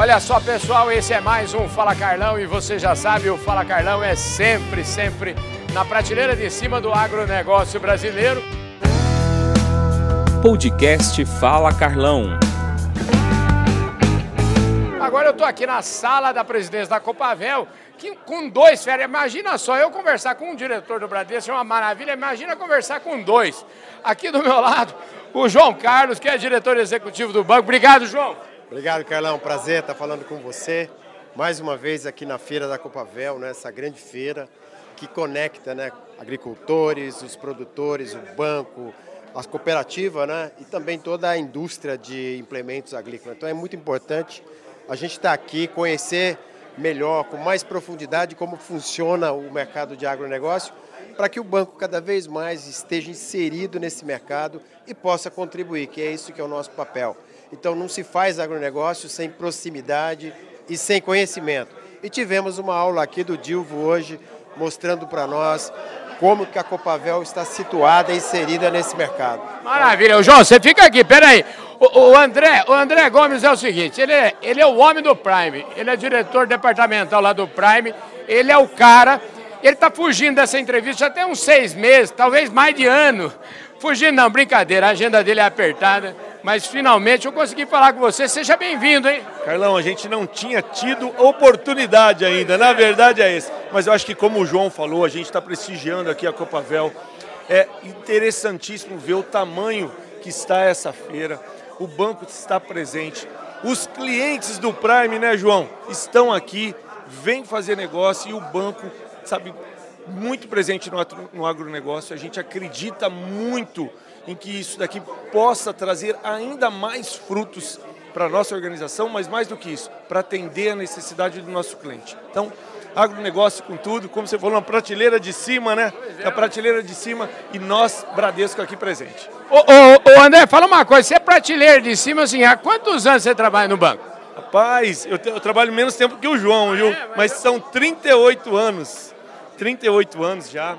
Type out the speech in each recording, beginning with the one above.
Olha só, pessoal, esse é mais um Fala Carlão e você já sabe, o Fala Carlão é sempre, sempre na prateleira de cima do agronegócio brasileiro. Podcast Fala Carlão. Agora eu estou aqui na sala da presidência da Copavel, que, com dois férias. Imagina só, eu conversar com um diretor do Bradesco é uma maravilha. Imagina conversar com dois. Aqui do meu lado, o João Carlos, que é diretor executivo do banco. Obrigado, João. Obrigado, Carlão. Prazer estar falando com você. Mais uma vez aqui na feira da Copavel, né, essa grande feira que conecta né, agricultores, os produtores, o banco, as cooperativas né, e também toda a indústria de implementos agrícolas. Então é muito importante a gente estar aqui, conhecer melhor, com mais profundidade, como funciona o mercado de agronegócio, para que o banco cada vez mais esteja inserido nesse mercado e possa contribuir, que é isso que é o nosso papel. Então não se faz agronegócio sem proximidade e sem conhecimento. E tivemos uma aula aqui do Dilvo hoje mostrando para nós como que a Copavel está situada e inserida nesse mercado. Maravilha. João, você fica aqui, peraí. O, o, André, o André Gomes é o seguinte, ele é, ele é o homem do Prime, ele é diretor departamental lá do Prime, ele é o cara, ele está fugindo dessa entrevista tem uns seis meses, talvez mais de ano. Fugindo não, brincadeira, a agenda dele é apertada mas finalmente eu consegui falar com você. Seja bem-vindo, hein? Carlão, a gente não tinha tido oportunidade ainda, na verdade é esse. Mas eu acho que, como o João falou, a gente está prestigiando aqui a Copavel. É interessantíssimo ver o tamanho que está essa feira. O banco está presente. Os clientes do Prime, né, João, estão aqui, vêm fazer negócio e o banco, sabe, muito presente no agronegócio. A gente acredita muito em que isso daqui possa trazer ainda mais frutos para a nossa organização, mas mais do que isso, para atender a necessidade do nosso cliente. Então, agronegócio com tudo, como você falou, uma prateleira de cima, né? A prateleira de cima e nós, Bradesco, aqui presente. Ô, ô, ô, André, fala uma coisa, você é prateleira de cima, assim, há quantos anos você trabalha no banco? Rapaz, eu, eu trabalho menos tempo que o João, viu? É, mas, mas são 38 anos, 38 anos já,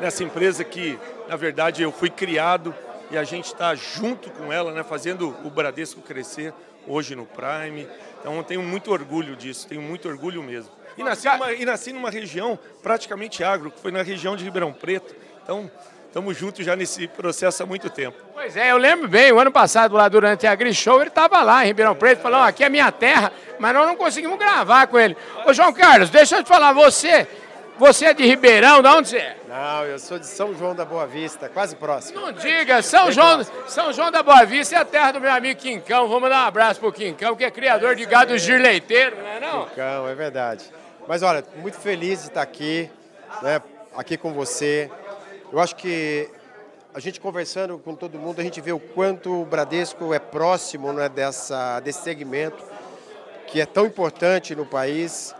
nessa empresa que na verdade, eu fui criado e a gente está junto com ela, né, fazendo o Bradesco crescer hoje no Prime. Então, eu tenho muito orgulho disso, tenho muito orgulho mesmo. E nasci, numa, e nasci numa região praticamente agro, que foi na região de Ribeirão Preto. Então, estamos juntos já nesse processo há muito tempo. Pois é, eu lembro bem, o ano passado, lá durante a AgriShow, ele estava lá em Ribeirão Preto, falando, aqui é minha terra, mas nós não conseguimos gravar com ele. Ô, João Carlos, deixa eu te falar, você você é de Ribeirão, de onde você é? Não, eu sou de São João da Boa Vista, quase próximo. Não diga, São João, São João da Boa Vista é a terra do meu amigo Quincão. Vamos dar um abraço pro Quincão, que é criador de gado girleiteiro, não é não? Quincão, é verdade. Mas olha, muito feliz de estar aqui, né, aqui com você. Eu acho que a gente conversando com todo mundo, a gente vê o quanto o Bradesco é próximo né, dessa, desse segmento, que é tão importante no país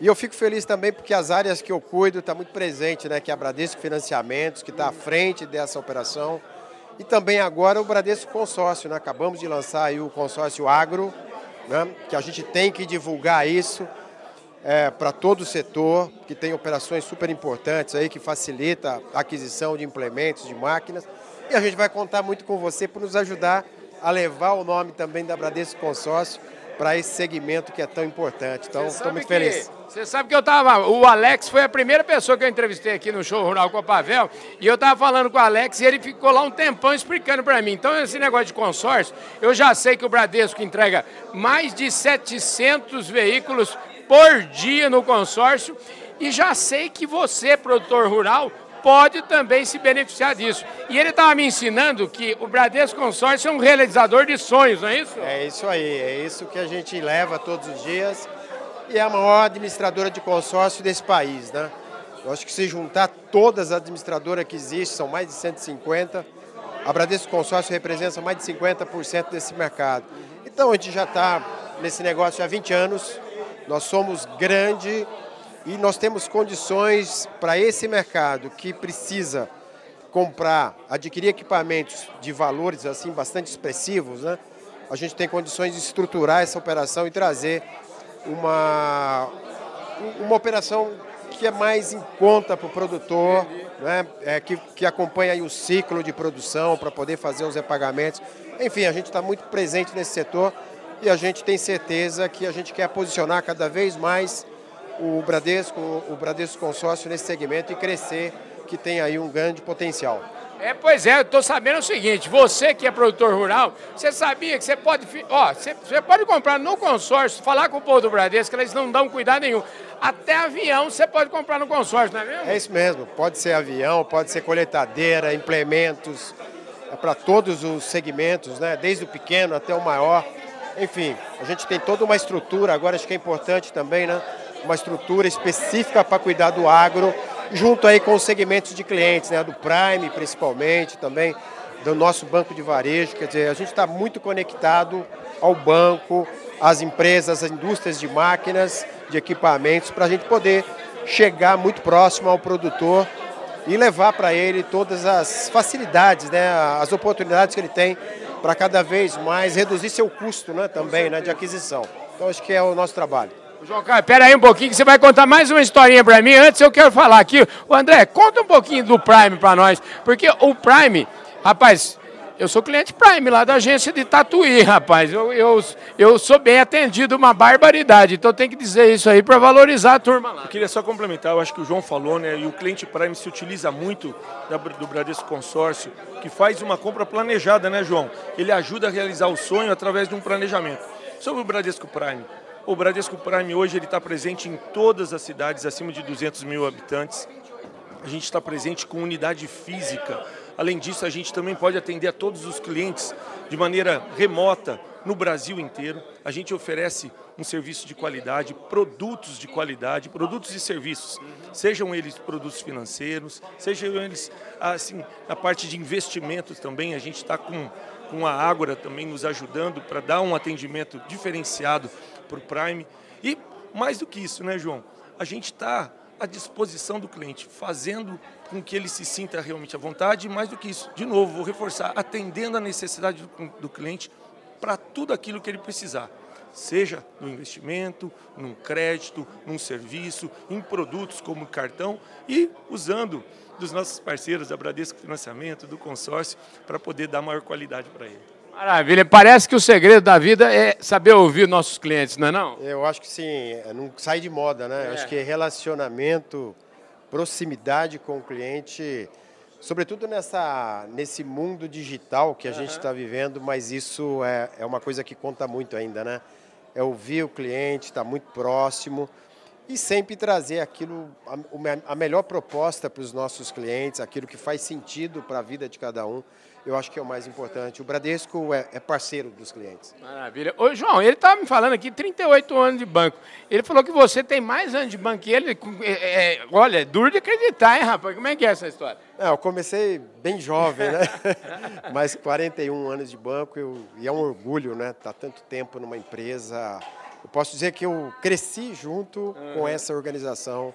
e eu fico feliz também porque as áreas que eu cuido estão tá muito presente, né? Que é a Bradesco Financiamentos, que está à frente dessa operação. E também agora o Bradesco Consórcio, né? Acabamos de lançar aí o consórcio agro, né? Que a gente tem que divulgar isso é, para todo o setor, que tem operações super importantes aí, que facilita a aquisição de implementos, de máquinas. E a gente vai contar muito com você para nos ajudar a levar o nome também da Bradesco Consórcio para esse segmento que é tão importante. Então, estou muito feliz. Você sabe que eu estava. O Alex foi a primeira pessoa que eu entrevistei aqui no show Rural Copavel. E eu estava falando com o Alex e ele ficou lá um tempão explicando para mim. Então, esse negócio de consórcio, eu já sei que o Bradesco entrega mais de 700 veículos por dia no consórcio. E já sei que você, produtor rural, pode também se beneficiar disso. E ele estava me ensinando que o Bradesco Consórcio é um realizador de sonhos, não é isso? É isso aí, é isso que a gente leva todos os dias e é a maior administradora de consórcio desse país, né? Eu acho que se juntar todas as administradoras que existem, são mais de 150, a Bradesco Consórcio representa mais de 50% desse mercado. Então a gente já está nesse negócio há 20 anos, nós somos grande e nós temos condições para esse mercado que precisa comprar, adquirir equipamentos de valores assim bastante expressivos, né? A gente tem condições de estruturar essa operação e trazer uma, uma operação que é mais em conta para o produtor, né? é, que, que acompanha o ciclo de produção para poder fazer os repagamentos. Enfim, a gente está muito presente nesse setor e a gente tem certeza que a gente quer posicionar cada vez mais o Bradesco, o Bradesco Consórcio nesse segmento e crescer, que tem aí um grande potencial. É, pois é, eu estou sabendo o seguinte, você que é produtor rural, você sabia que você pode, ó, você, você, pode comprar no consórcio, falar com o povo do Bradesco, que eles não dão cuidado nenhum. Até avião você pode comprar no consórcio, não é mesmo? É isso mesmo, pode ser avião, pode ser coletadeira, implementos, é para todos os segmentos, né? desde o pequeno até o maior. Enfim, a gente tem toda uma estrutura, agora acho que é importante também, né? Uma estrutura específica para cuidar do agro, junto aí com os segmentos de clientes, né? Do Prime principalmente, também do nosso banco de varejo. Quer dizer, a gente está muito conectado ao banco, às empresas, às indústrias de máquinas, de equipamentos, para a gente poder chegar muito próximo ao produtor e levar para ele todas as facilidades, né, as oportunidades que ele tem para cada vez mais reduzir seu custo né, também né, de aquisição. Então acho que é o nosso trabalho. João Carlos, espera aí um pouquinho que você vai contar mais uma historinha para mim. Antes eu quero falar aqui, o André, conta um pouquinho do Prime para nós, porque o Prime, rapaz, eu sou cliente Prime lá da agência de Tatuí, rapaz. Eu, eu, eu sou bem atendido, uma barbaridade. Então tem que dizer isso aí para valorizar a turma lá. Eu queria só complementar, eu acho que o João falou, né? E o cliente Prime se utiliza muito do Bradesco Consórcio, que faz uma compra planejada, né, João? Ele ajuda a realizar o sonho através de um planejamento. Sobre o Bradesco Prime. O Bradesco Prime hoje está presente em todas as cidades acima de 200 mil habitantes. A gente está presente com unidade física Além disso, a gente também pode atender a todos os clientes de maneira remota no Brasil inteiro. A gente oferece um serviço de qualidade, produtos de qualidade, produtos e serviços, sejam eles produtos financeiros, sejam eles assim a parte de investimentos também. A gente está com com a Ágora também nos ajudando para dar um atendimento diferenciado para o Prime. E mais do que isso, né, João? A gente está à disposição do cliente, fazendo com que ele se sinta realmente à vontade e mais do que isso, de novo, vou reforçar, atendendo a necessidade do, do cliente para tudo aquilo que ele precisar, seja no investimento, num crédito, num serviço, em produtos como cartão e usando dos nossos parceiros da Bradesco Financiamento, do consórcio, para poder dar maior qualidade para ele. Maravilha. Parece que o segredo da vida é saber ouvir nossos clientes, não é não? Eu acho que sim, é, não sai de moda, né? É. Eu acho que relacionamento, proximidade com o cliente, sobretudo nessa, nesse mundo digital que a uhum. gente está vivendo, mas isso é, é uma coisa que conta muito ainda, né? É ouvir o cliente, estar tá muito próximo e sempre trazer aquilo, a, a melhor proposta para os nossos clientes, aquilo que faz sentido para a vida de cada um eu acho que é o mais importante. O Bradesco é, é parceiro dos clientes. Maravilha. Ô, João, ele estava me falando aqui, 38 anos de banco. Ele falou que você tem mais anos de banco que ele. É, é, olha, é duro de acreditar, hein, rapaz? Como é que é essa história? É, eu comecei bem jovem, né? Mas 41 anos de banco eu, e é um orgulho, né? Estar tá tanto tempo numa empresa. Eu posso dizer que eu cresci junto uhum. com essa organização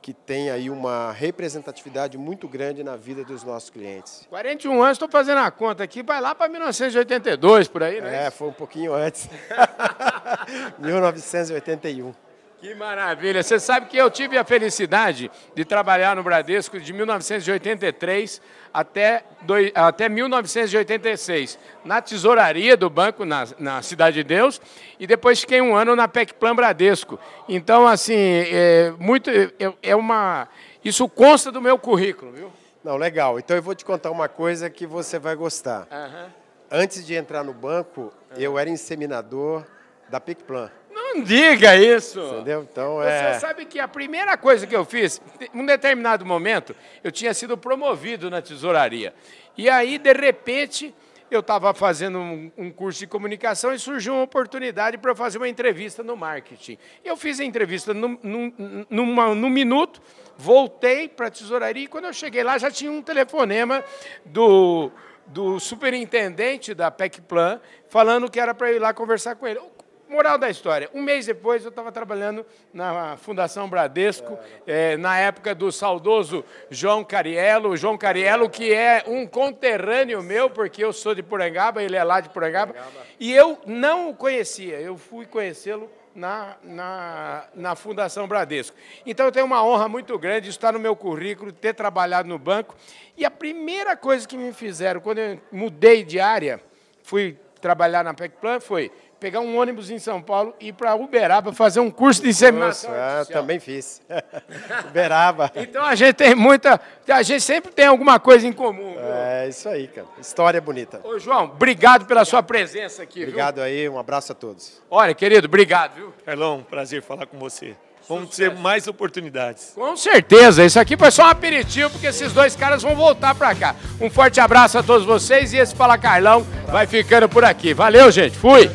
que tem aí uma representatividade muito grande na vida dos nossos clientes. 41 anos, estou fazendo a conta aqui, vai lá para 1982, por aí, né? É, foi um pouquinho antes. 1981. Que maravilha! Você sabe que eu tive a felicidade de trabalhar no Bradesco de 1983 até, do, até 1986, na tesouraria do banco, na, na Cidade de Deus, e depois fiquei um ano na PECPlan Bradesco. Então, assim, é, muito, é, é uma, isso consta do meu currículo, viu? Não, legal. Então eu vou te contar uma coisa que você vai gostar. Uhum. Antes de entrar no banco, uhum. eu era inseminador da PicPlan. Não diga isso. Entendeu? Então é. Você sabe que a primeira coisa que eu fiz, em um determinado momento, eu tinha sido promovido na tesouraria. E aí, de repente, eu estava fazendo um, um, curso de comunicação e surgiu uma oportunidade para eu fazer uma entrevista no marketing. Eu fiz a entrevista num, num, numa, num minuto, voltei para a tesouraria e quando eu cheguei lá já tinha um telefonema do, do superintendente da PECPlan falando que era para eu ir lá conversar com ele. Moral da história, um mês depois eu estava trabalhando na Fundação Bradesco, é, na época do saudoso João Cariello, João Cariello, que é um conterrâneo meu, porque eu sou de Porangaba, ele é lá de Porangaba, e eu não o conhecia, eu fui conhecê-lo na, na, na Fundação Bradesco. Então eu tenho uma honra muito grande, isso está no meu currículo, ter trabalhado no banco, e a primeira coisa que me fizeram, quando eu mudei de área, fui trabalhar na PECPlan, foi pegar um ônibus em São Paulo e ir para Uberaba fazer um curso de inseminação. Nossa, é, artificial. também fiz. Uberaba. Então a gente tem muita. A gente sempre tem alguma coisa em comum. viu? É isso aí, cara. História bonita. Ô, João, obrigado pela sua presença aqui. viu? Obrigado aí, um abraço a todos. Olha, querido, obrigado, viu? Carlão, prazer falar com você. Vamos ter mais oportunidades. Com certeza, isso aqui foi só um aperitivo, porque esses dois caras vão voltar pra cá. Um forte abraço a todos vocês e esse Fala Carlão vai ficando por aqui. Valeu, gente. Fui!